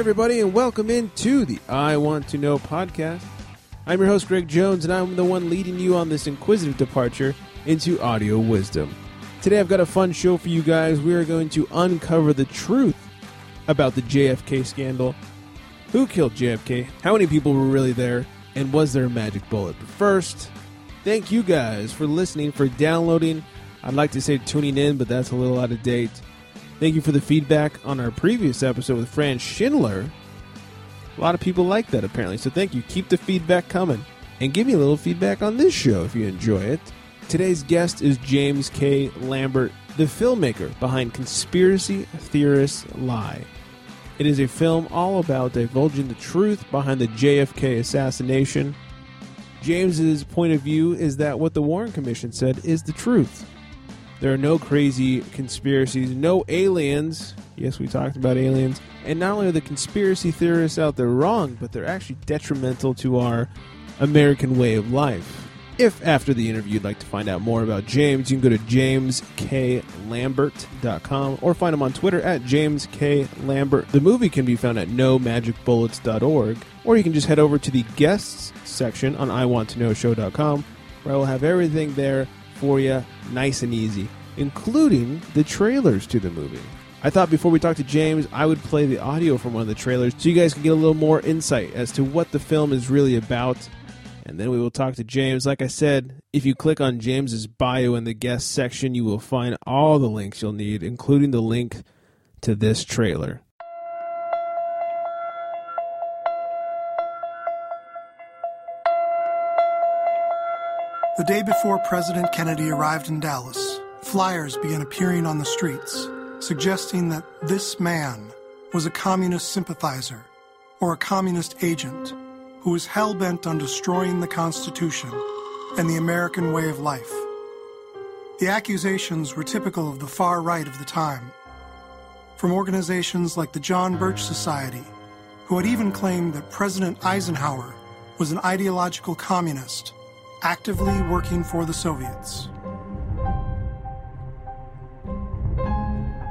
everybody, and welcome into the I Want to Know podcast. I'm your host, Greg Jones, and I'm the one leading you on this inquisitive departure into audio wisdom. Today, I've got a fun show for you guys. We are going to uncover the truth about the JFK scandal. Who killed JFK? How many people were really there? And was there a magic bullet? But first, thank you guys for listening, for downloading. I'd like to say tuning in, but that's a little out of date. Thank you for the feedback on our previous episode with Fran Schindler. A lot of people like that apparently, so thank you. Keep the feedback coming. And give me a little feedback on this show if you enjoy it. Today's guest is James K. Lambert, the filmmaker behind Conspiracy Theorists Lie. It is a film all about divulging the truth behind the JFK assassination. James's point of view is that what the Warren Commission said is the truth. There are no crazy conspiracies, no aliens. Yes, we talked about aliens. And not only are the conspiracy theorists out there wrong, but they're actually detrimental to our American way of life. If after the interview you'd like to find out more about James, you can go to jamesklambert.com or find him on Twitter at James K. Lambert. The movie can be found at nomagicbullets.org, or you can just head over to the guests section on iwanttoknowshow.com, where I will have everything there for you nice and easy, including the trailers to the movie. I thought before we talk to James, I would play the audio from one of the trailers so you guys can get a little more insight as to what the film is really about. And then we will talk to James. Like I said, if you click on James's bio in the guest section, you will find all the links you'll need, including the link to this trailer. The day before President Kennedy arrived in Dallas, flyers began appearing on the streets, suggesting that this man was a communist sympathizer or a communist agent who was hell bent on destroying the Constitution and the American way of life. The accusations were typical of the far right of the time, from organizations like the John Birch Society, who had even claimed that President Eisenhower was an ideological communist actively working for the Soviets.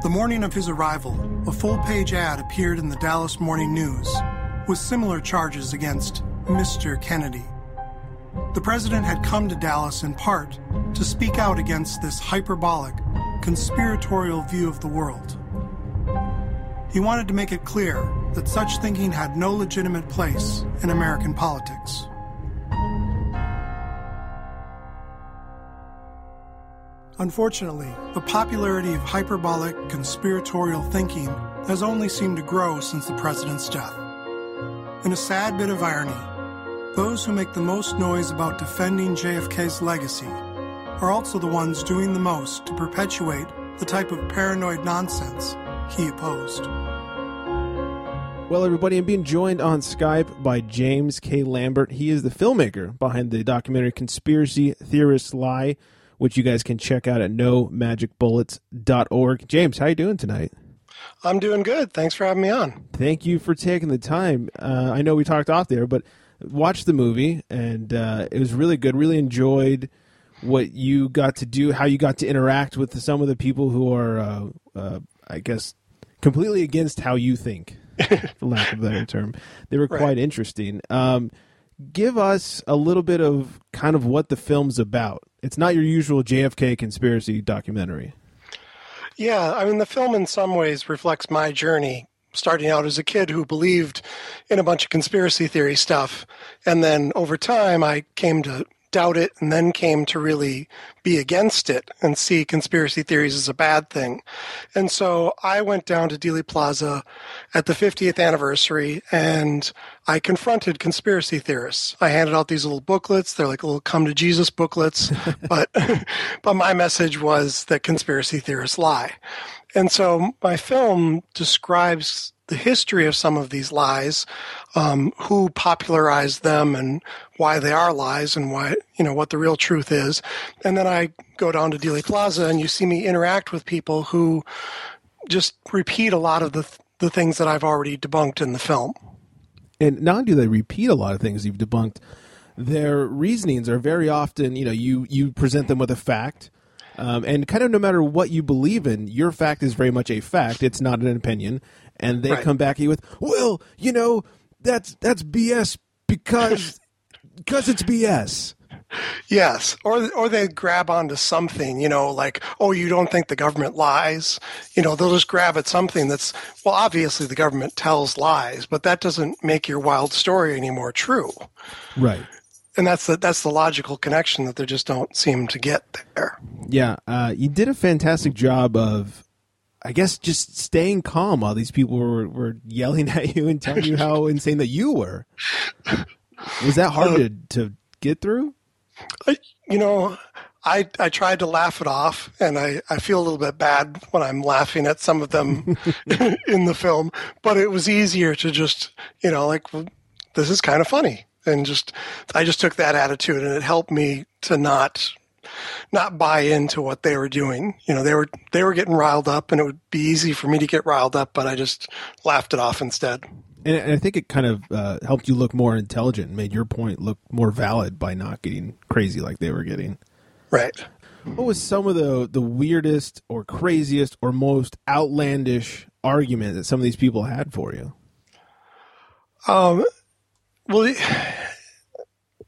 The morning of his arrival, a full page ad appeared in the Dallas Morning News with similar charges against Mr. Kennedy. The president had come to Dallas in part to speak out against this hyperbolic, conspiratorial view of the world. He wanted to make it clear that such thinking had no legitimate place in American politics. Unfortunately, the popularity of hyperbolic, conspiratorial thinking has only seemed to grow since the president's death. In a sad bit of irony, those who make the most noise about defending JFK's legacy are also the ones doing the most to perpetuate the type of paranoid nonsense he opposed. Well, everybody, I'm being joined on Skype by James K. Lambert. He is the filmmaker behind the documentary Conspiracy Theorists Lie which you guys can check out at nomagicbullets.org. James, how you doing tonight? I'm doing good. Thanks for having me on. Thank you for taking the time. Uh, I know we talked off there, but watched the movie and uh, it was really good. Really enjoyed what you got to do, how you got to interact with some of the people who are, uh, uh I guess, completely against how you think, for lack of a better term. They were quite right. interesting. Um, give us a little bit of kind of what the film's about. It's not your usual JFK conspiracy documentary. Yeah, I mean, the film in some ways reflects my journey starting out as a kid who believed in a bunch of conspiracy theory stuff. And then over time, I came to doubt it and then came to really be against it and see conspiracy theories as a bad thing. And so I went down to Dealey Plaza at the 50th anniversary and I confronted conspiracy theorists. I handed out these little booklets. They're like little come to Jesus booklets, but but my message was that conspiracy theorists lie. And so my film describes the history of some of these lies, um, who popularized them, and why they are lies, and why you know what the real truth is. And then I go down to Dealey Plaza, and you see me interact with people who just repeat a lot of the the things that I've already debunked in the film. And not only do they repeat a lot of things you've debunked, their reasonings are very often, you know, you you present them with a fact. Um, and kind of no matter what you believe in, your fact is very much a fact. It's not an opinion and they Right. come back at you with, "Well, you know, that's that's BS because because it's BS." Yes, or or they grab onto something, you know, like oh, you don't think the government lies, you know, they'll just grab at something that's well, obviously the government tells lies, but that doesn't make your wild story any more true, Right. and that's the that's the logical connection that they just don't seem to get there. Yeah, uh, you did a fantastic job of, I guess, just staying calm while these people were, were yelling at you and telling you how insane that you were. Was that hard to, to get through? I, you know, I I tried to laugh it off, and I, I feel a little bit bad when I'm laughing at some of them in the film. But it was easier to just, you know, like this is kind of funny, and just I just took that attitude, and it helped me to not not buy into what they were doing. You know, they were they were getting riled up, and it would be easy for me to get riled up, but I just laughed it off instead. And, I think it kind of uh, helped you look more intelligent and made your point look more valid by not getting crazy like they were getting. Right. What was some of the, the weirdest or craziest or most outlandish argument that some of these people had for you? Um, well,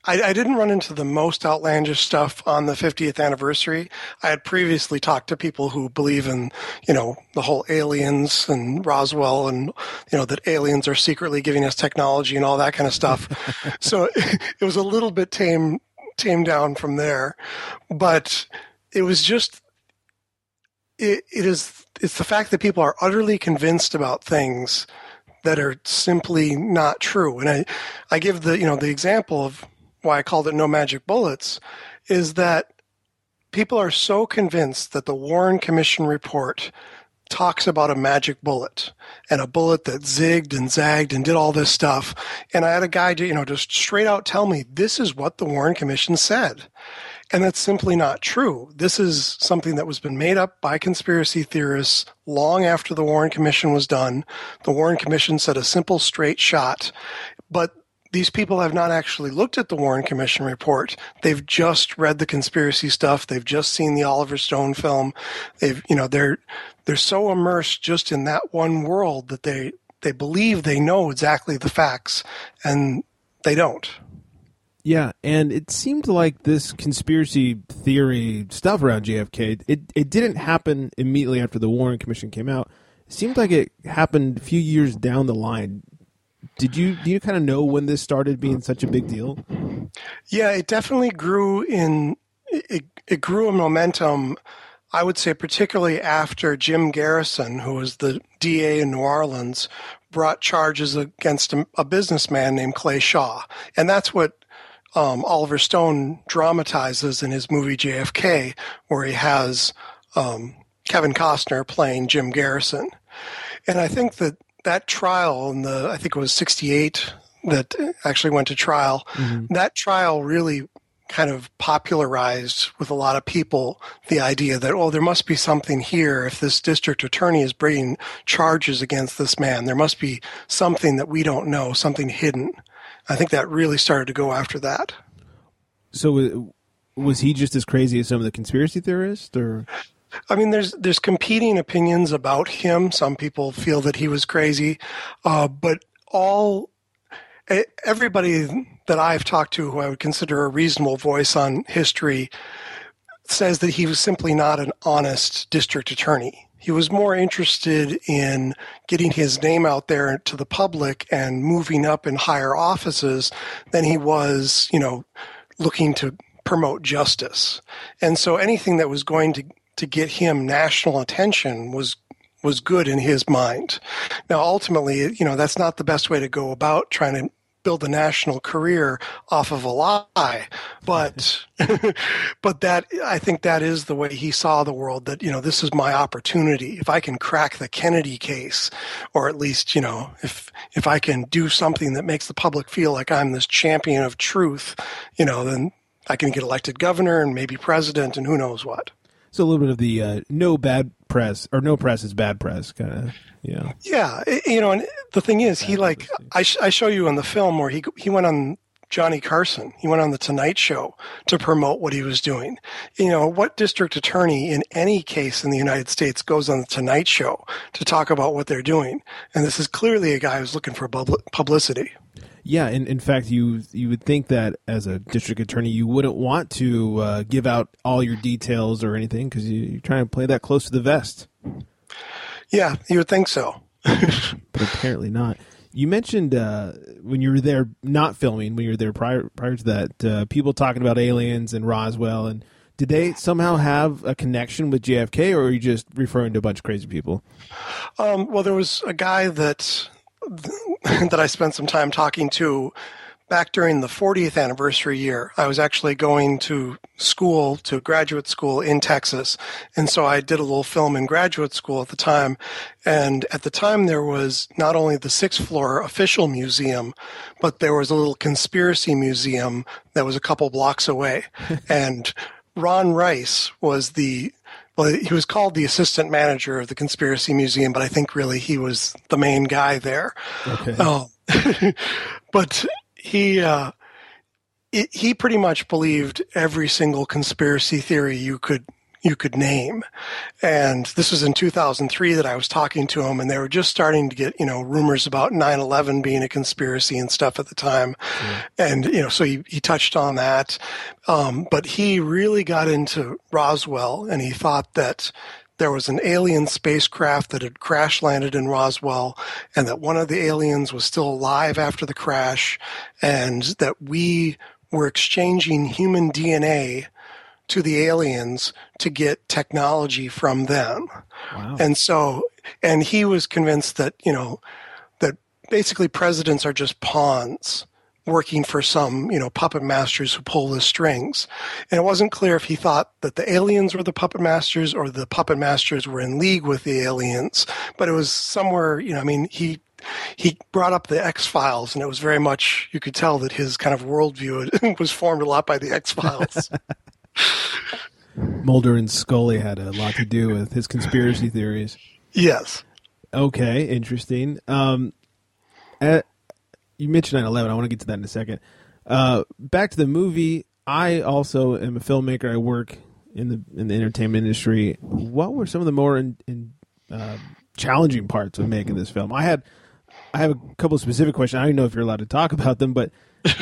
I, I didn't run into the most outlandish stuff on the 50th anniversary. I had previously talked to people who believe in, you know, the whole aliens and Roswell and, you know, that aliens are secretly giving us technology and all that kind of stuff. so it was a little bit tame, tamed down from there. But it was just, it, it is, it's the fact that people are utterly convinced about things that are simply not true. And I, I give the, you know, the example of why I called it no magic bullets is that people are so convinced that the Warren Commission report talks about a magic bullet and a bullet that zigged and zagged and did all this stuff. And I had a guy, you know, just straight out tell me this is what the Warren Commission said. And that's simply not true. This is something that was been made up by conspiracy theorists long after the Warren Commission was done. The Warren Commission said a simple straight shot, but these people have not actually looked at the Warren Commission report. They've just read the conspiracy stuff. They've just seen the Oliver Stone film. They've, you know, they're they're so immersed just in that one world that they they believe they know exactly the facts, and they don't. Yeah, and it seemed like this conspiracy theory stuff around JFK, it, it didn't happen immediately after the Warren Commission came out. It seemed like it happened a few years down the line. Did you do you kind of know when this started being such a big deal? Yeah, it definitely grew in it, it grew in momentum. I would say particularly after Jim Garrison, who was the DA in New Orleans, brought charges against a, a businessman named Clay Shaw, and that's what um, Oliver Stone dramatizes in his movie JFK, where he has um, Kevin Costner playing Jim Garrison, and I think that that trial in the I think it was '68 that actually went to trial. That trial really kind of popularized with a lot of people the idea that oh there must be something here if this district attorney is bringing charges against this man. There must be something that we don't know something hidden. I think that really started to go after that. So uh, was he just as crazy as some of the conspiracy theorists or I mean, there's there's competing opinions about him. Some people feel that he was crazy, uh, but all everybody that I've talked to, who I would consider a reasonable voice on history, says that he was simply not an honest district attorney. He was more interested in getting his name out there to the public and moving up in higher offices than he was, you know, looking to promote justice. And so anything that was going to to get him national attention was was good in his mind. Now ultimately, you know, that's not the best way to go about trying to build a national career off of a lie. But but that I think that is the way he saw the world that, you know, this is my opportunity. If I can crack the Kennedy case or at least, you know, if if I can do something that makes the public feel like I'm this champion of truth, you know, then I can get elected governor and maybe president and who knows what. So a little bit of the uh, no bad press or no press is bad press kind of yeah Yeah, you know, and the thing is, he like I, sh- I show you in the film where he he went on Johnny Carson. He went on the Tonight Show to promote what he was doing. You know, what district attorney in any case in the United States goes on the Tonight Show to talk about what they're doing? And this is clearly a guy who's looking for publicity. Yeah, and in fact, you you would think that as a district attorney, you wouldn't want to uh, give out all your details or anything because you, are trying to play that close to the vest. Yeah, you would think so, but apparently not. You mentioned uh, when you were there, not filming, when you were there prior prior to that, uh, people talking about aliens and Roswell, and did they somehow have a connection with JFK, or are you just referring to a bunch of crazy people? Um, well, there was a guy that that I spent some time talking to back during the 40th anniversary year. I was actually going to school, to graduate school in Texas. And so I did a little film in graduate school at the time. And at the time, there was not only the sixth floor official museum, but there was a little conspiracy museum that was a couple blocks away. and Ron Rice was the well, he was called the assistant manager of the Conspiracy Museum, but I think really he was the main guy there. Okay. Oh, but he uh, it, he pretty much believed every single conspiracy theory you could you could name. And this was in 2003 that I was talking to him, and they were just starting to get, you know, rumors about 9 11 being a conspiracy and stuff at the time. Mm. And, you know, so he, he touched on that. Um, but he really got into Roswell, and he thought that there was an alien spacecraft that had crash landed in Roswell and that one of the aliens was still alive after the crash and that we were exchanging human DNA to the aliens to get technology from them. Wow. And so, and he was convinced that, you know, that basically presidents are just pawns working for some, you know, puppet masters who pull the strings. And it wasn't clear if he thought that the aliens were the puppet masters or the puppet masters were in league with the aliens. But it was somewhere, you know, I mean, he he brought up the X Files, and it was very much you could tell that his kind of worldview was formed a lot by the X Files. Mulder and Scully had a lot to do with his conspiracy theories. Yes. Okay, interesting. Um, at, you mentioned 9/11. I want to get to that in a second. Uh, back to the movie. I also am a filmmaker. I work in the in the entertainment industry. What were some of the more in, in, uh, challenging parts of making this film? I had I have a couple of specific questions. I don't know if you're allowed to talk about them, but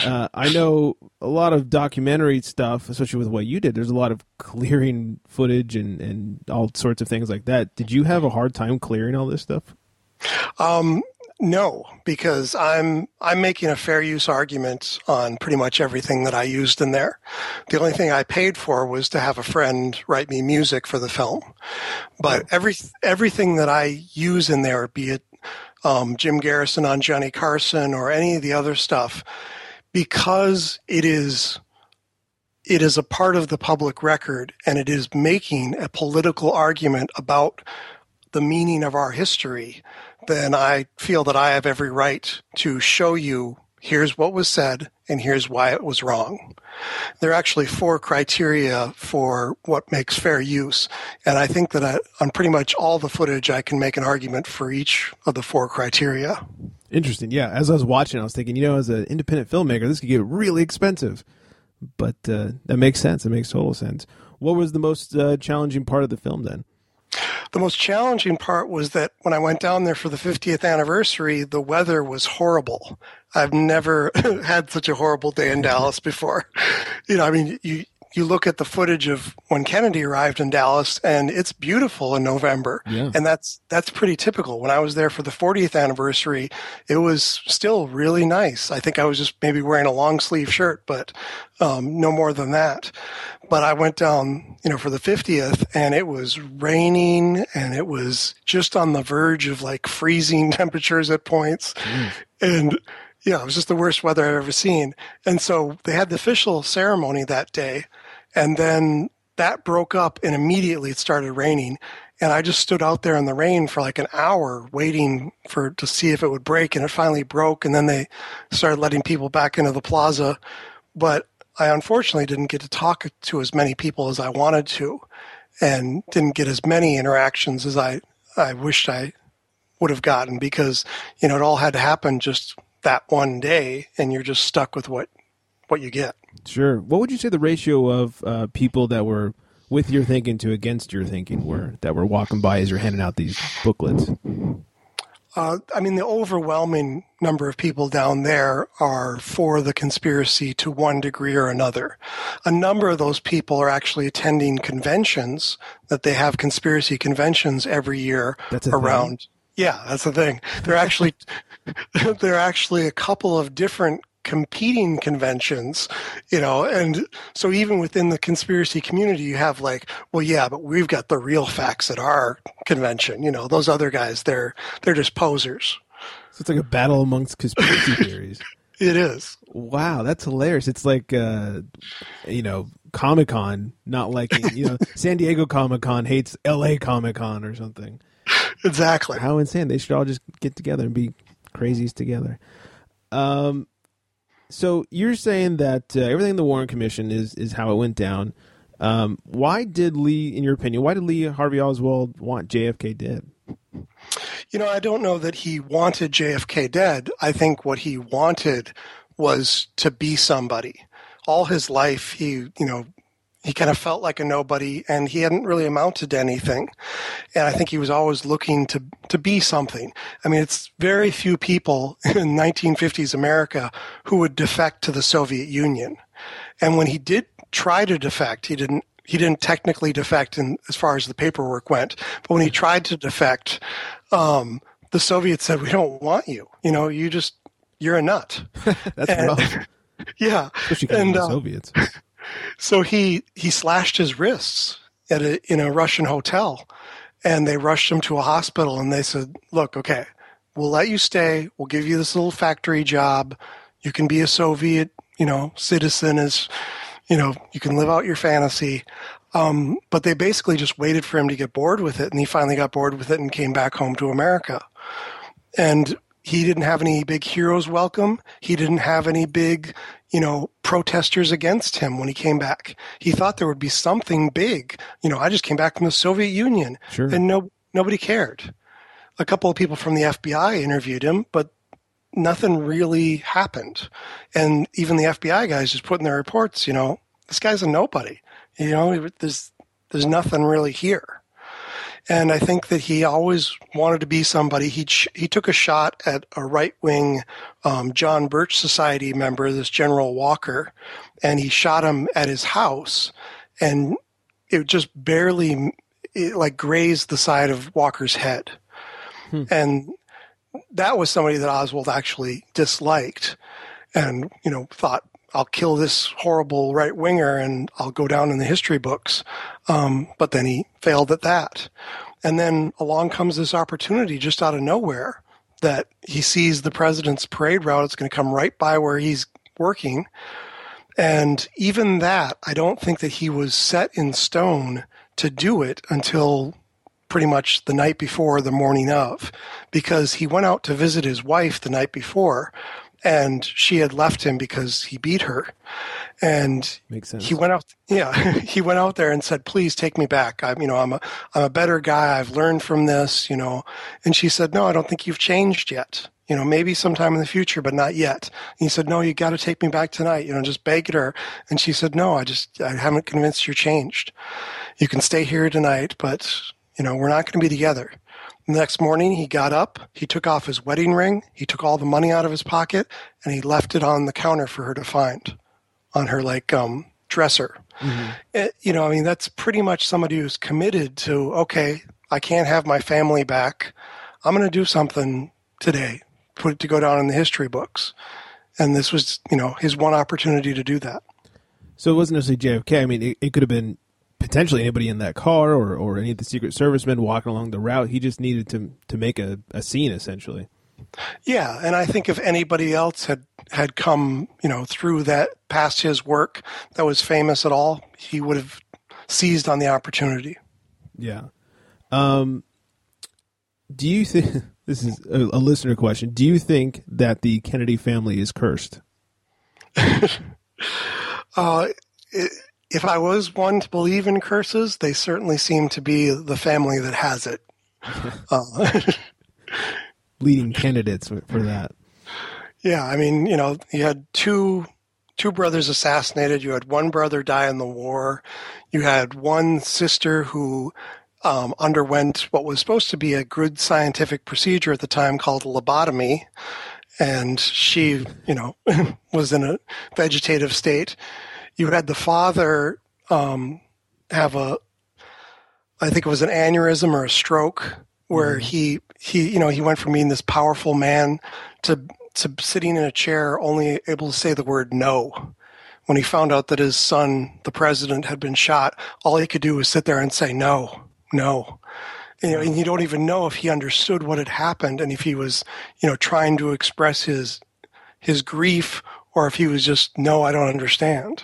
uh, I know a lot of documentary stuff, especially with what you did. There's a lot of clearing footage and, and all sorts of things like that. Did you have a hard time clearing all this stuff? Um, no, because I'm I'm making a fair use argument on pretty much everything that I used in there. The only thing I paid for was to have a friend write me music for the film. But every everything that I use in there, be it um, Jim Garrison on Johnny Carson or any of the other stuff, because it is it is a part of the public record and it is making a political argument about the meaning of our history, then I feel that I have every right to show you here's what was said and here's why it was wrong. There are actually four criteria for what makes fair use. And I think that I, on pretty much all the footage, I can make an argument for each of the four criteria. Interesting. Yeah. As I was watching, I was thinking, you know, as an independent filmmaker, this could get really expensive. But uh, that makes sense. It makes total sense. What was the most uh, challenging part of the film then? The most challenging part was that when I went down there for the 50th anniversary, the weather was horrible. I've never had such a horrible day in Dallas before. You know, I mean, you you look at the footage of when Kennedy arrived in Dallas and it's beautiful in November. Yeah. And that's that's pretty typical. When I was there for the 40th anniversary, it was still really nice. I think I was just maybe wearing a long sleeve shirt, but um, no more than that. But I went down, you know, for the 50th and it was raining and it was just on the verge of like freezing temperatures at points. Mm. And yeah, it was just the worst weather I've ever seen. And so they had the official ceremony that day, and then that broke up, and immediately it started raining. And I just stood out there in the rain for like an hour waiting for to see if it would break, and it finally broke. And then they started letting people back into the plaza, but I unfortunately didn't get to talk to as many people as I wanted to, and didn't get as many interactions as I I wished I would have gotten because you know it all had to happen just that one day and you're just stuck with what what you get. Sure. What would you say the ratio of uh, people that were with your thinking to against your thinking were that were walking by as you're handing out these booklets? Uh, I mean, the overwhelming number of people down there are for the conspiracy to one degree or another. A number of those people are actually attending conventions that they have conspiracy conventions every year around. Yeah, that's the thing. They're actually there are actually a couple of different competing conventions, you know, and so even within the conspiracy community, you have like, well, yeah, but we've got the real facts at our convention. You know, those other guys, they're they're just posers. So it's like a battle amongst conspiracy theories. It is. Wow, that's hilarious. It's like uh, you know, Comic Con not liking you know, San Diego Comic Con hates LA Comic Con or something. Exactly. How insane. They should all just get together and be crazies together. Um so you're saying that uh, everything in the Warren Commission is is how it went down. Um, why did Lee, in your opinion, why did Lee Harvey Oswald want JFK dead? You know, I don't know that he wanted JFK dead. I think what he wanted was to be somebody. All his life, he, you know, he kind of felt like a nobody and he hadn't really amounted to anything. And I think he was always looking to, to be something. I mean, it's very few people in 1950s America who would defect to the Soviet Union. And when he did try to defect, he didn't, he didn't technically defect in, as far as the paperwork went, but when he tried to defect, um, the Soviets said, we don't want you. You know, you just, you're a nut. That's And- rough, Yeah. especially and, the uh, Soviets. So he he slashed his wrists at a, in a Russian hotel, and they rushed him to a hospital. And they said, "Look, okay, we'll let you stay. We'll give you this little factory job. You can be a Soviet, you know, citizen. As you know, you can live out your fantasy." Um, but they basically just waited for him to get bored with it, and he finally got bored with it and came back home to America. And he didn't have any big heroes welcome. He didn't have any big, you know, protesters against him when he came back. He thought there would be something big. You know, I just came back from the Soviet Union, Sure. and no nobody cared. A couple of people from the FBI interviewed him, but nothing really happened. And even the FBI guys just put in their reports, you know, this guy's a nobody. You know, there's there's nothing really here. And I think that he always wanted to be somebody. He he took a shot at a right wing um, John Birch Society member, this General Walker, and he shot him at his house, and it just barely it like grazed the side of Walker's head, and that was somebody that Oswald actually disliked, and you know thought. I'll kill this horrible right winger and I'll go down in the history books. Um, but then he failed at that. And then along comes this opportunity just out of nowhere that he sees the president's parade route. It's going to come right by where he's working. And even that, I don't think that he was set in stone to do it until pretty much the night before, the morning of, because he went out to visit his wife the night before and she had left him because he beat her. And Makes sense. he went out yeah he went out there and said please take me back. I'm you know i'm a i'm a better guy. I've learned from this you know. And she said no i don't think you've changed yet. You know maybe sometime in the future but not yet. And he said no you got to take me back tonight you know just begged her. And she said no i just i haven't convinced you're changed. You can stay here tonight but you know we're not going to be together the next morning he got up he took off his wedding ring he took all the money out of his pocket and he left it on the counter for her to find on her like um dresser it- you know, I mean, that's pretty much somebody who's committed to, okay, I can't have my family back. I'm going to do something today, put it to go down in the history books. And this was, you know, his one opportunity to do that. So it wasn't necessarily JFK. I mean, it, it could have been potentially anybody in that car or, or any of the Secret Servicemen walking along the route. He just needed to to make a, a scene, essentially. Yeah. And I think if anybody else had, had come, you know, through that past his work that was famous at all, he would have seized on the opportunity. Yeah. Um, do you think this is a, a listener question? Do you think that the Kennedy family is cursed? Uh, i if I was one to believe in curses, they certainly seem to be the family that has it. uh, Leading candidates for for that. yeah, I mean, you know, you had two two brothers assassinated. You had one brother die in the war. You had one sister who um, underwent what was supposed to be a good scientific procedure at the time called lobotomy. And she, you know, was in a vegetative state. You had the father um, have a, I think it was an aneurysm or a stroke, where mm-hmm. he he you know he went from being this powerful man to to sitting in a chair only able to say the word no. When he found out that his son, the president, had been shot, all he could do was sit there and say no, no. You know, and you don't even know if he understood what had happened and if he was, you know, trying to express his his grief or if he was just no, I don't understand.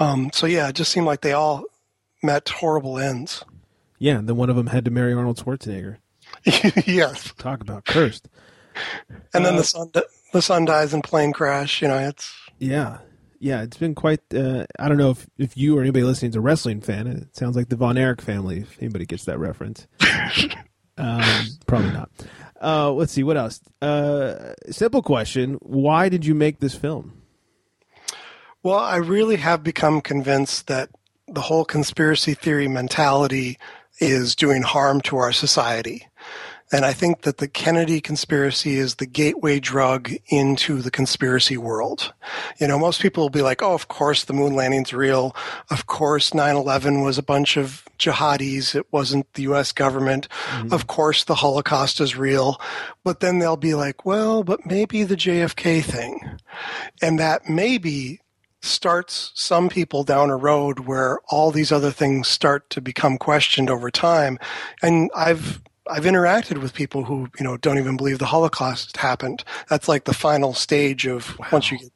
Um, so yeah, it just seemed like they all met horrible ends. Yeah, and then one of them had to marry Arnold Schwarzenegger. yes. Talk about cursed. And then the uh, son the son dies in plane crash. You know, it's yeah, yeah. It's been quite. Uh, I don't know if if you or anybody listening is a wrestling fan. It sounds like the Von Erich family. If anybody gets that reference, um, probably not. Uh, let's see what else. Uh, simple question: Why did you make this film? Well, I really have become convinced that the whole conspiracy theory mentality is doing harm to our society. And I think that the Kennedy conspiracy is the gateway drug into the conspiracy world. You know, most people will be like, oh, of course the moon landing's real. Of course 9-11 was a bunch of jihadis. It wasn't the U.S. government. Mm-hmm. Of course the Holocaust is real. But then they'll be like, well, but maybe the JFK thing. And that maybe starts some people down a road where all these other things start to become questioned over time. And I've I've interacted with people who you know don't even believe the Holocaust happened. That's like the final stage of wow. once you get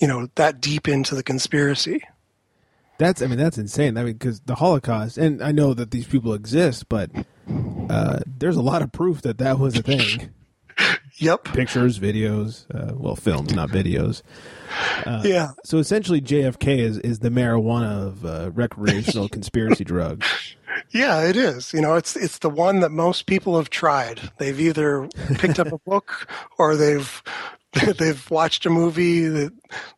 you know that deep into the conspiracy. That's I mean that's insane. I mean because the Holocaust, and I know that these people exist, but uh, there's a lot of proof that that was a thing. yep. Pictures, videos, uh, well, films, not videos. Uh, yeah. So essentially, JFK is is the marijuana of uh, recreational conspiracy drugs. Yeah, it is. You know, it's it's the one that most people have tried. They've either picked up a book or they've they've watched a movie,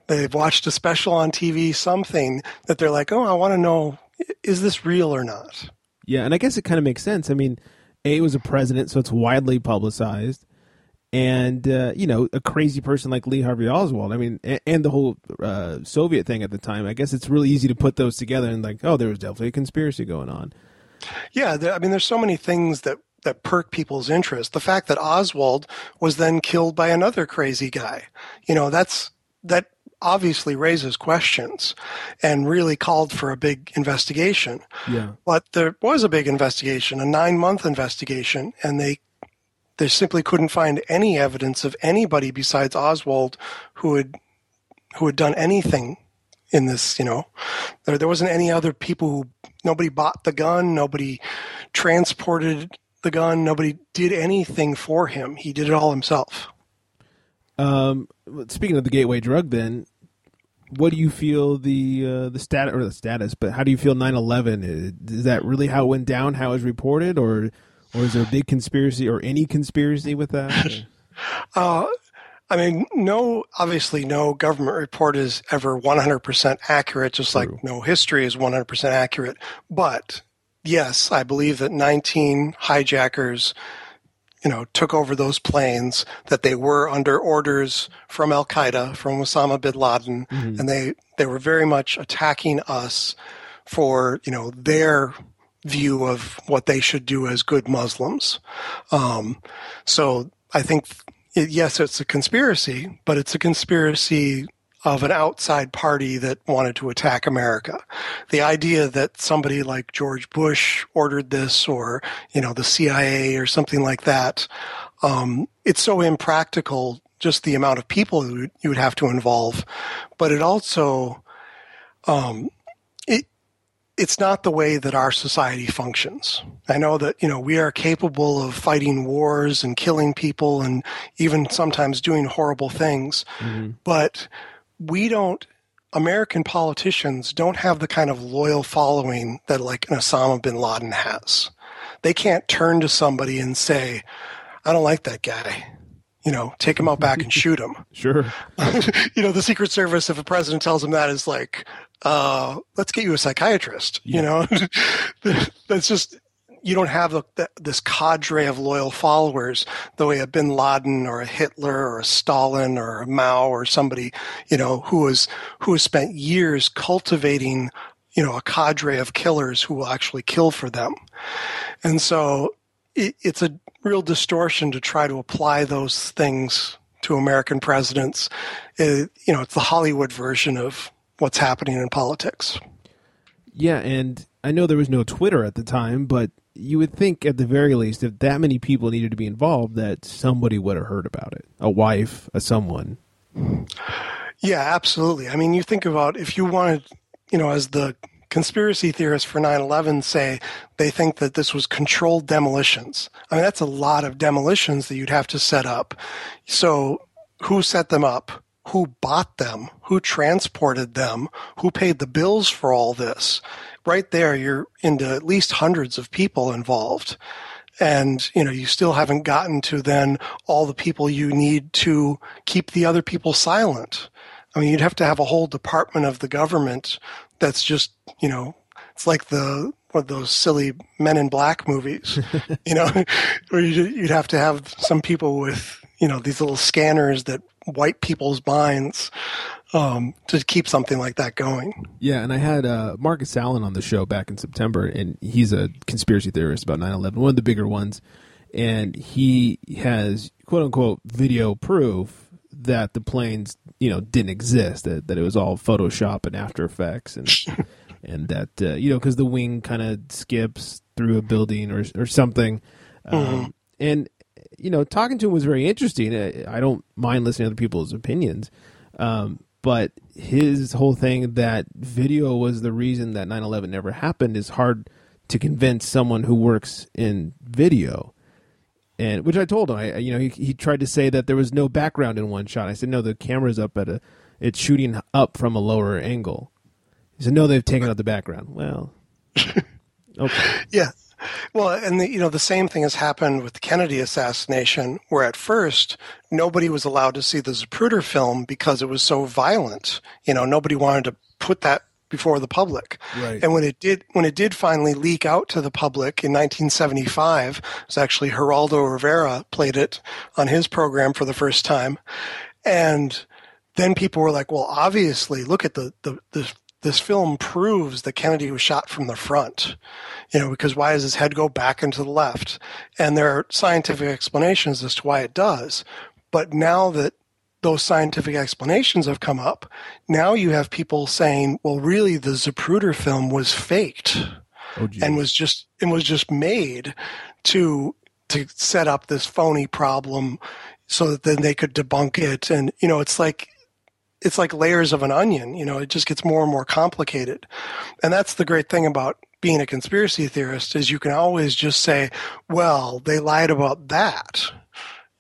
they've watched a special on TV, something that they're like, "Oh, I want to know is this real or not?" Yeah, and I guess it kind of makes sense. I mean, A was a president, so it's widely publicized and uh, you know a crazy person like Lee Harvey Oswald. I mean, and, and the whole uh, Soviet thing at the time. I guess it's really easy to put those together and like, oh, there was definitely a conspiracy going on. Yeah, there, I mean, there's so many things that that perk people's interest. The fact that Oswald was then killed by another crazy guy, you know, that's that obviously raises questions and really called for a big investigation. Yeah. But there was a big investigation, a nine month investigation, and they they simply couldn't find any evidence of anybody besides Oswald who had who had done anything in this. You know, there there wasn't any other people who nobody bought the gun, nobody transported the gun, nobody did anything for him. He did it all himself. Um, speaking of the gateway drug, then what do you feel the uh, the status or the status? But how do you feel 9-11? Is that really how it went down? How it was reported, or or is there a big conspiracy or any conspiracy with that? uh, I mean, no, obviously, no government report is ever 100% accurate, just True. like no history is 100% accurate. But yes, I believe that 19 hijackers, you know, took over those planes, that they were under orders from Al Qaeda, from Osama bin Laden, mm-hmm. and they, they were very much attacking us for, you know, their view of what they should do as good Muslims. Um, so I think, it, yes, it's a conspiracy, but it's a conspiracy of an outside party that wanted to attack America. The idea that somebody like George Bush ordered this or, you know, the CIA or something like that, um, it's so impractical, just the amount of people you would have to involve. But it also, um, it's not the way that our society functions. I know that, you know, we are capable of fighting wars and killing people and even sometimes doing horrible things, mm-hmm. but we don't, American politicians don't have the kind of loyal following that like an Osama bin Laden has. They can't turn to somebody and say, I don't like that guy. you know, take him out back and shoot him. Sure. you know, the Secret Service, if a president tells him that, is like, uh, let's get you a psychiatrist. You know, that's just you don't have the, this cadre of loyal followers the way a Bin Laden or a Hitler or a Stalin or a Mao or somebody, you know, who was who has spent years cultivating, you know, a cadre of killers who will actually kill for them, and so it, it's a real distortion to try to apply those things to American presidents. It, you know, it's the Hollywood version of what's happening in politics. Yeah, and I know there was no Twitter at the time, but you would think at the very least if that many people needed to be involved that somebody would have heard about it. A wife a someone. Yeah absolutely. I mean you think about if you wanted you know as the conspiracy theorists for 9-11 say they think that this was controlled demolitions. I mean that's a lot of demolitions that you'd have to set up. So who set them up? Who bought them who transported them who paid the bills for all this. Right there you're into at least hundreds of people involved. And you know you still haven't gotten to then all the people you need to keep the other people silent. I mean you'd have to have a whole department of the government that's just you know it's like the one of those silly men in black movies you know where you'd have to have some people with you know these little scanners that wipe people's minds um, to keep something like that going. Yeah, and I had uh, Marcus Allen on the show back in September, and he's a conspiracy theorist about 9 11, one of the bigger ones. And he has quote unquote video proof that the planes, you know, didn't exist, that, that it was all Photoshop and After Effects, and and that, uh, you know, because the wing kind of skips through a building or, or something. Um, mm-hmm. And, you know, talking to him was very interesting. I, I don't mind listening to other people's opinions. Um, but his whole thing that video was the reason that 9-11 never happened is hard to convince someone who works in video. And which i told him. I you know he, he tried to say that there was no background in one shot. I said no the camera's up at a it's shooting up from a lower angle. He said no they've taken out the background. Well okay. Yeah well, and the, you know the same thing has happened with the Kennedy assassination, where at first nobody was allowed to see the Zapruder film because it was so violent. You know, nobody wanted to put that before the public. Right. And when it did, when it did finally leak out to the public in 1975, it was actually Geraldo Rivera played it on his program for the first time, and then people were like, "Well, obviously, look at the the, the this film proves that Kennedy was shot from the front. You know, because why does his head go back and to the left? And there are scientific explanations as to why it does. But now that those scientific explanations have come up, now you have people saying, well, really, the Zapruder film was faked oh, and was just and was just made to to set up this phony problem so that then they could debunk it. And you know, it's like it's like layers of an onion. You know, it just gets more and more complicated. And that's the great thing about being a conspiracy theorist is you can always just say, well, they lied about that.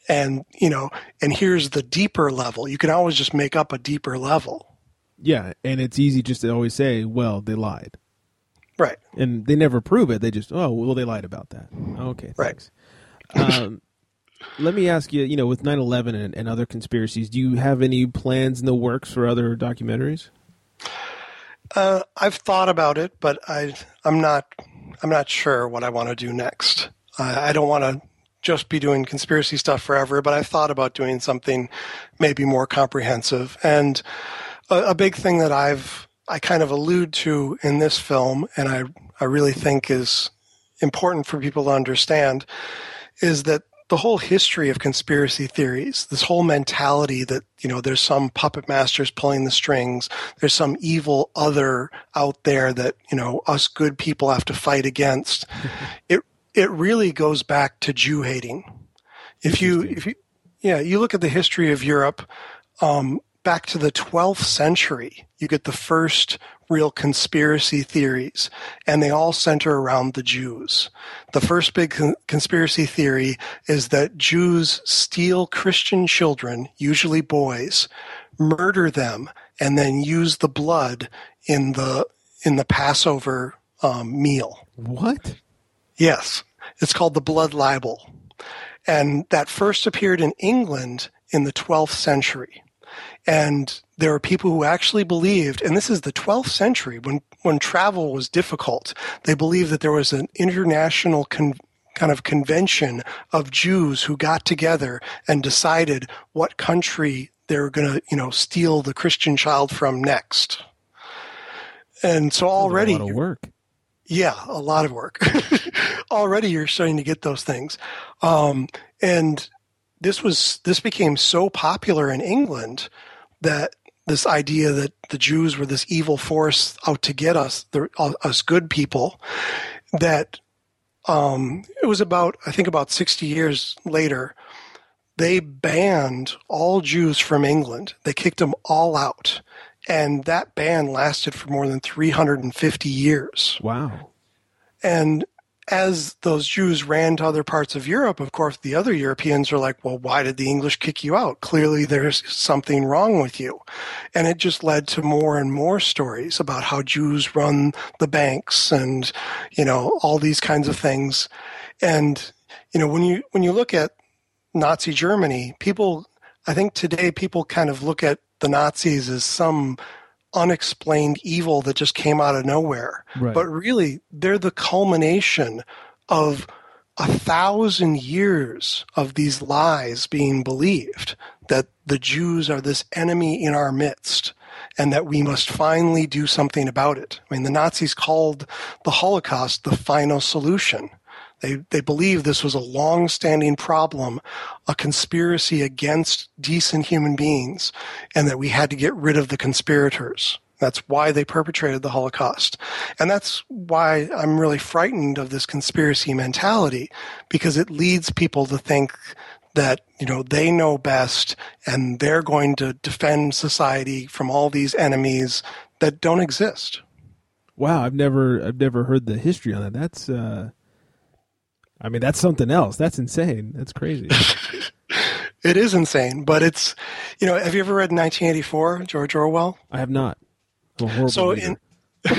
And, you know, and here's the deeper level. You can always just make up a deeper level. Yeah. And it's easy just to always say, well, they lied. Right. And they never prove it. They just, oh, well, they lied about that. Okay. Thanks. Right. um, let me ask you, you know, with 9/11 and, and, other conspiracies, do you have any plans in the works for other documentaries? Uh, I've thought about it, but I I'm not I'm not sure what I want to do next. I, I don't want to just be doing conspiracy stuff forever, but I've thought about doing something maybe more comprehensive. And a, a big thing that I've I kind of allude to in this film, and I I really think is important for people to understand, is that the whole history of conspiracy theories, this whole mentality that, you know, there's some puppet masters pulling the strings, there's some evil other out there that, you know, us good people have to fight against. it it really goes back to Jew hating. If you if you yeah, you look at the history of Europe, um, back to the 12th century, you get the first real conspiracy theories, and they all center around the Jews. The first big con- conspiracy theory is that Jews steal Christian children, usually boys, murder them, and then use the blood in the in the Passover um, meal. What? Yes, it's called the blood libel. And that first appeared in England in the 12th century. And there were people who actually believed, and this is the 12th century when, when travel was difficult, they believed that there was an international con- kind of convention of Jews who got together and decided what country they were going to, you know, steal the Christian child from next. And so already, a lot of work. Yeah, a lot of work. already, you're starting to get those things, um, and this was this became so popular in England that this idea that the Jews were this evil force out to get us, the, us good people, that um, it was about I think about 60 years later, they banned all Jews from England. They kicked them all out, and that ban lasted for more than 350 years. Wow! And as those Jews ran to other parts of Europe, of course, the other Europeans are like, well, why did the English kick you out? Clearly there's something wrong with you. And it just led to more and more stories about how Jews run the banks and, you know, all these kinds of things. And, you know, when you, when you look at Nazi Germany, people, I think today people kind of look at the Nazis as some unexplained evil that just came out of nowhere. Right. But really, they're the culmination of a thousand years of these lies being believed that the Jews are this enemy in our midst and that we must finally do something about it. I mean, the Nazis called the Holocaust the final solution. They, they believe this was a long standing problem, a conspiracy against decent human beings, and that we had to get rid of the conspirators. That's why they perpetrated the Holocaust. And that's why I'm really frightened of this conspiracy mentality, because it leads people to think that, you know, they know best and they're going to defend society from all these enemies that don't exist. Wow, I've never I've never heard the history on that. That's uh I mean, that's something else. That's insane. That's crazy. it is insane, but it's, you know, have you ever read 1984, George Orwell? I have not. I'm a horrible so reader. in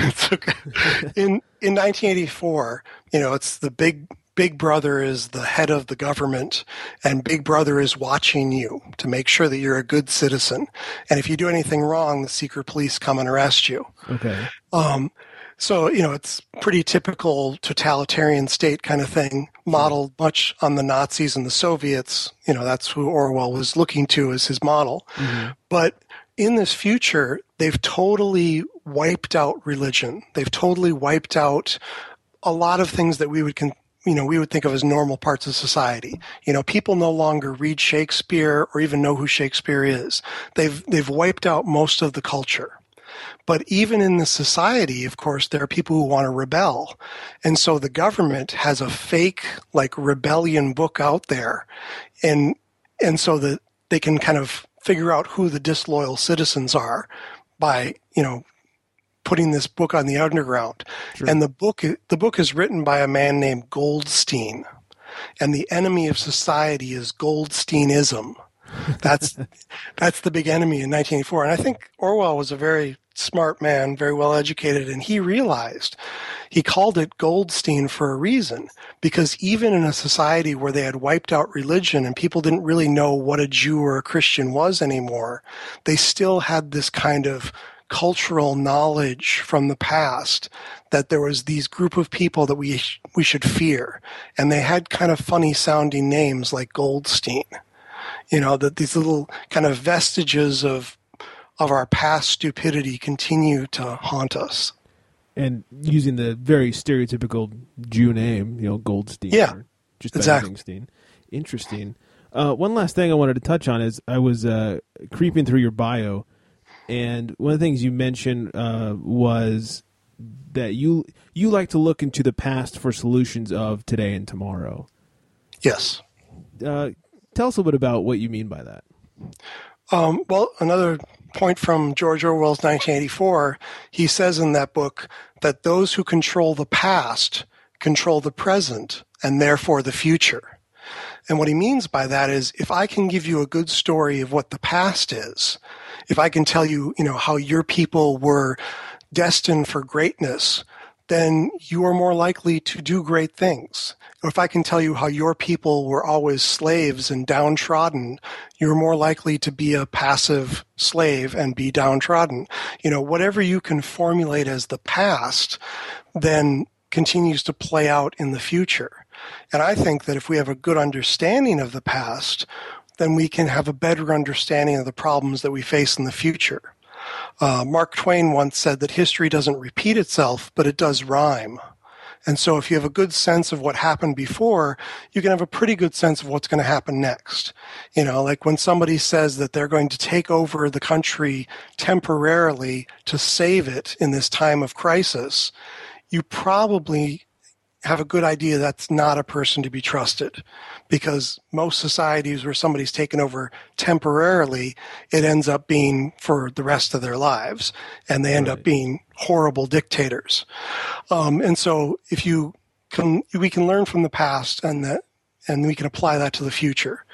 in in 1984, you know, it's the big Big Brother is the head of the government, and Big Brother is watching you to make sure that you're a good citizen. And if you do anything wrong, the secret police come and arrest you. okay. Um, so, you know, it's pretty typical totalitarian state kind of thing, modeled much on the Nazis and the Soviets. You know, that's who Orwell was looking to as his model. Mm-hmm. But in this future, they've totally wiped out religion. They've totally wiped out a lot of things that we would con- you know we would think of as normal parts of society. You know, people no longer read Shakespeare or even know who Shakespeare is. They've they've wiped out most of the culture. But even in the society, of course, there are people who want to rebel. And so the government has a fake like rebellion book out there. And and so that they can kind of figure out who the disloyal citizens are by, you know, putting this book on the underground. Sure. And the book the book is written by a man named Goldstein. And the enemy of society is Goldsteinism. That's that's the big enemy in 1984. And I think Orwell was a very smart man, very well educated, and he realized he called it Goldstein for a reason because even in a society where they had wiped out religion and people didn't really know what a Jew or a Christian was anymore, they still had this kind of cultural knowledge from the past that there was these group of people that we we should fear. And they had kind of funny sounding names like Goldstein. You know that these little kind of vestiges of of our past stupidity continue to haunt us And using the very stereotypical Jew name, you know, Goldstein. Yeah, just exactly. Goldstein. Interesting. Uh, one last thing I wanted to touch on is I was uh, creeping through your bio, and one of the things you mentioned uh, was that you you like to look into the past for solutions of today and tomorrow. yes Uh, tell us a little bit about what you mean by that. Um, well, another point from George Orwell's 1984, he says in that book that those who control the past control the present and therefore the future. And what he means by that is if I can give you a good story of what the past is, if I can tell you, you know, how your people were destined for greatness, then you are more likely to do great things. If I can tell you how your people were always slaves and downtrodden, you're more likely to be a passive slave and be downtrodden. You know, whatever you can formulate as the past, then continues to play out in the future. And I think that if we have a good understanding of the past, then we can have a better understanding of the problems that we face in the future. Uh, Mark Twain once said that history doesn't repeat itself, but it does rhyme. And so if you have a good sense of what happened before, you can have a pretty good sense of what's going to happen next. You know, like when somebody says that they're going to take over the country temporarily to save it in this time of crisis, you probably have a good idea that's not a person to be trusted because most societies where somebody's taken over temporarily, it ends up being for the rest of their lives and they end right. up being horrible dictators. Um, and so if you can, we can learn from the past and that, and we can apply that to the future.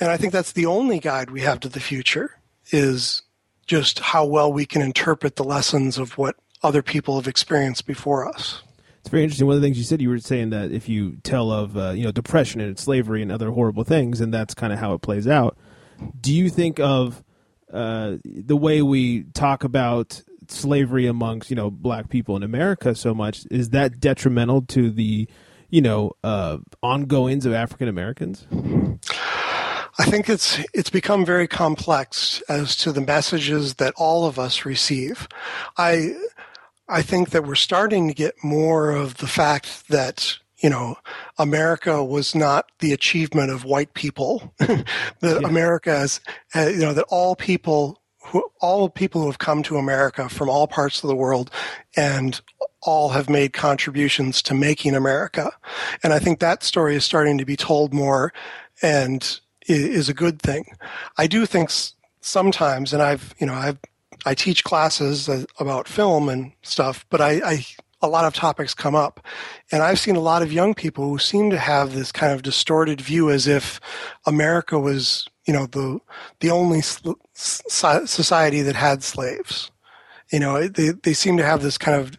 And I think that's the only guide we have to the future is just how well we can interpret the lessons of what other people have experienced before us. It's very interesting. One of the things you said, you were saying that if you tell of uh, you know depression and slavery and other horrible things, and that's kind of how it plays out. Do you think of uh, the way we talk about slavery amongst you know black people in America so much? Is that detrimental to the you know uh, ongoings of African Americans? I think it's it's become very complex as to the messages that all of us receive. I I think that we're starting to get more of the fact that you know America was not the achievement of white people. that yeah. America is, uh, you know, that all people who all people who have come to America from all parts of the world and all have made contributions to making America. And I think that story is starting to be told more and is a good thing. I do think sometimes, and I've, you know, I've I teach classes uh, about film and stuff, but I, I a lot of topics come up, and I've seen a lot of young people who seem to have this kind of distorted view, as if America was, you know, the the only society that had slaves. You know, they they seem to have this kind of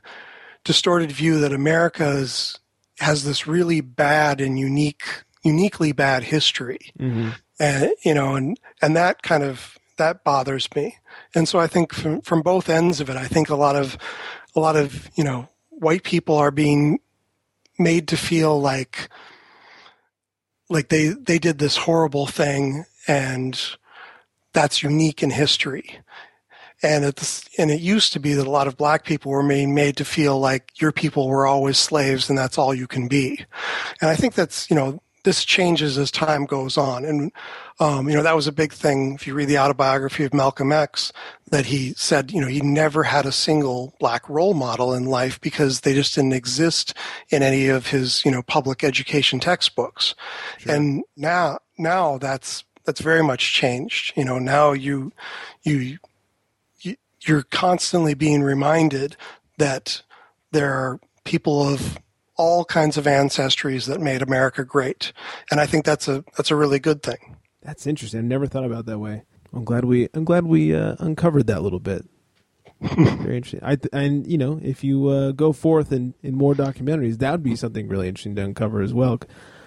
distorted view that America is, has this really bad and unique, uniquely bad history, mm-hmm. and you know, and and that kind of that bothers me. And so I think from, from both ends of it, I think a lot of, a lot of, you know, white people are being made to feel like, like they, they did this horrible thing and that's unique in history. And it's, and it used to be that a lot of black people were being made to feel like your people were always slaves and that's all you can be. And I think that's, you know, this changes as time goes on. And, um, you know, that was a big thing. If you read the autobiography of Malcolm X, that he said, you know, he never had a single black role model in life because they just didn't exist in any of his, you know, public education textbooks. Sure. And now, now that's, that's very much changed. You know, now you, you, you you're constantly being reminded that there are people of all kinds of ancestries that made America great, and I think that's a that's a really good thing. That's interesting. I never thought about it that way. I'm glad we I'm glad we uh, uncovered that little bit. Very interesting. I and you know if you uh, go forth in in more documentaries, that would be something really interesting to uncover as well.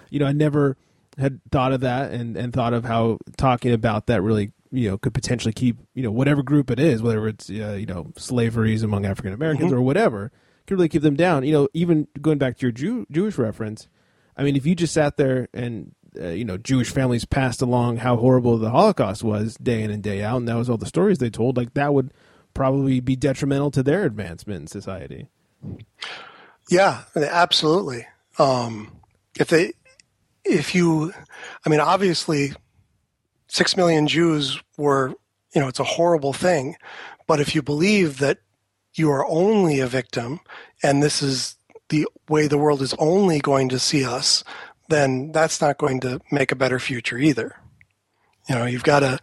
You know, I never had thought of that and and thought of how talking about that really you know could potentially keep you know whatever group it is, whether it's uh, you know slaveries among African Americans mm-hmm. or whatever could really keep them down. You know, even going back to your Jew, Jewish reference, I mean, if you just sat there and uh, you know Jewish families passed along how horrible the Holocaust was day in and day out, and that was all the stories they told, like that would probably be detrimental to their advancement in society. Yeah, absolutely. Um, if they, if you, I mean, obviously, six million Jews were, you know, it's a horrible thing, but if you believe that you are only a victim and this is the way the world is only going to see us, then that's not going to make a better future either. You know, you've got to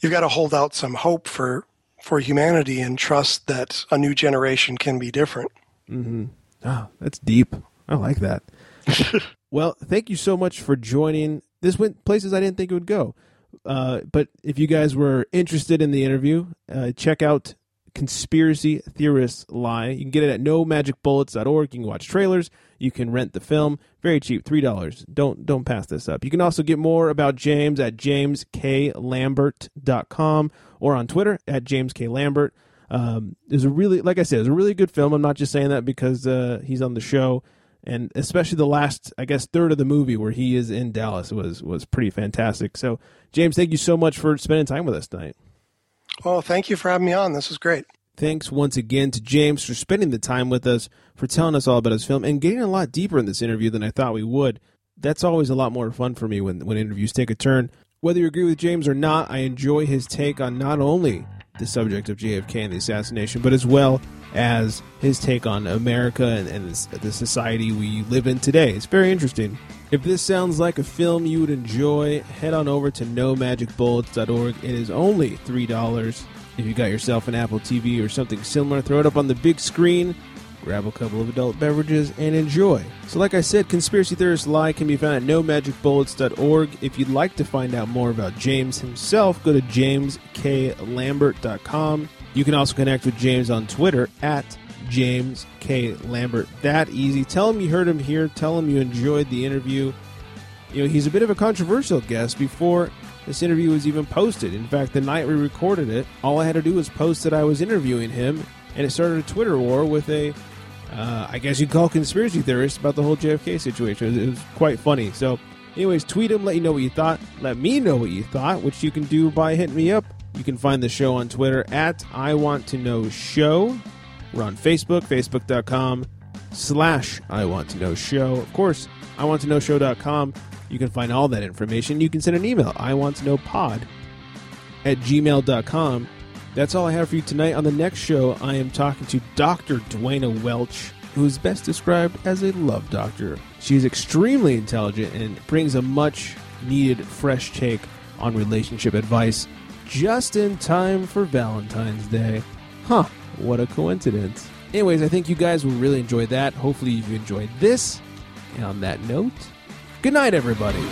you've got to hold out some hope for for humanity and trust that a new generation can be different. Mm-hmm. Oh, that's deep. I like that. well, thank you so much for joining. This went places I didn't think it would go. Uh, but if you guys were interested in the interview, uh, check out Conspiracy Theorists Lie. You can get it at nomagicbullets.org. You can watch trailers. You can rent the film. Very cheap, $3. Don't don't pass this up. You can also get more about James at jamesklambert.com or on Twitter at jamesklambert. Um, it's a really, like I said, it's a really good film. I'm not just saying that because uh, he's on the show, and especially the last, I guess, third of the movie where he is in Dallas was was pretty fantastic. So, James, thank you so much for spending time with us tonight. Well, thank you for having me on. This was great. Thanks once again to James for spending the time with us, for telling us all about his film, and getting a lot deeper in this interview than I thought we would. That's always a lot more fun for me when, when interviews take a turn. Whether you agree with James or not, I enjoy his take on not only the subject of JFK and the assassination, but as well as his take on America and, and the society we live in today. It's very interesting. If this sounds like a film you would enjoy, head on over to nomagicbullets.org. It is only $3. If you got yourself an Apple TV or something similar, throw it up on the big screen grab a couple of adult beverages, and enjoy. So, like I said, Conspiracy Theorists Lie can be found at nomagicbullets.org. If you'd like to find out more about James himself, go to jamesklambert.com. You can also connect with James on Twitter at James K. Lambert. That easy. Tell him you heard him here. Tell him you enjoyed the interview. You know, he's a bit of a controversial guest before this interview was even posted. In fact, the night we recorded it, all I had to do was post that I was interviewing him, and it started a Twitter war with a uh, I guess you'd call conspiracy theorists about the whole JFK situation. It was quite funny. So, anyways, tweet them, let you know what you thought. Let me know what you thought, which you can do by hitting me up. You can find the show on Twitter at I Want to Know Show. We're on Facebook, facebook.com slash I Want to Know Show. Of course, I Want to Know Show.com. You can find all that information. You can send an email, I Want to Know Pod at gmail.com. That's all I have for you tonight. On the next show, I am talking to Dr. Duana Welch, who is best described as a love doctor. She is extremely intelligent and brings a much needed fresh take on relationship advice just in time for Valentine's Day. Huh, what a coincidence. Anyways, I think you guys will really enjoy that. Hopefully, you enjoyed this. And on that note, good night, everybody.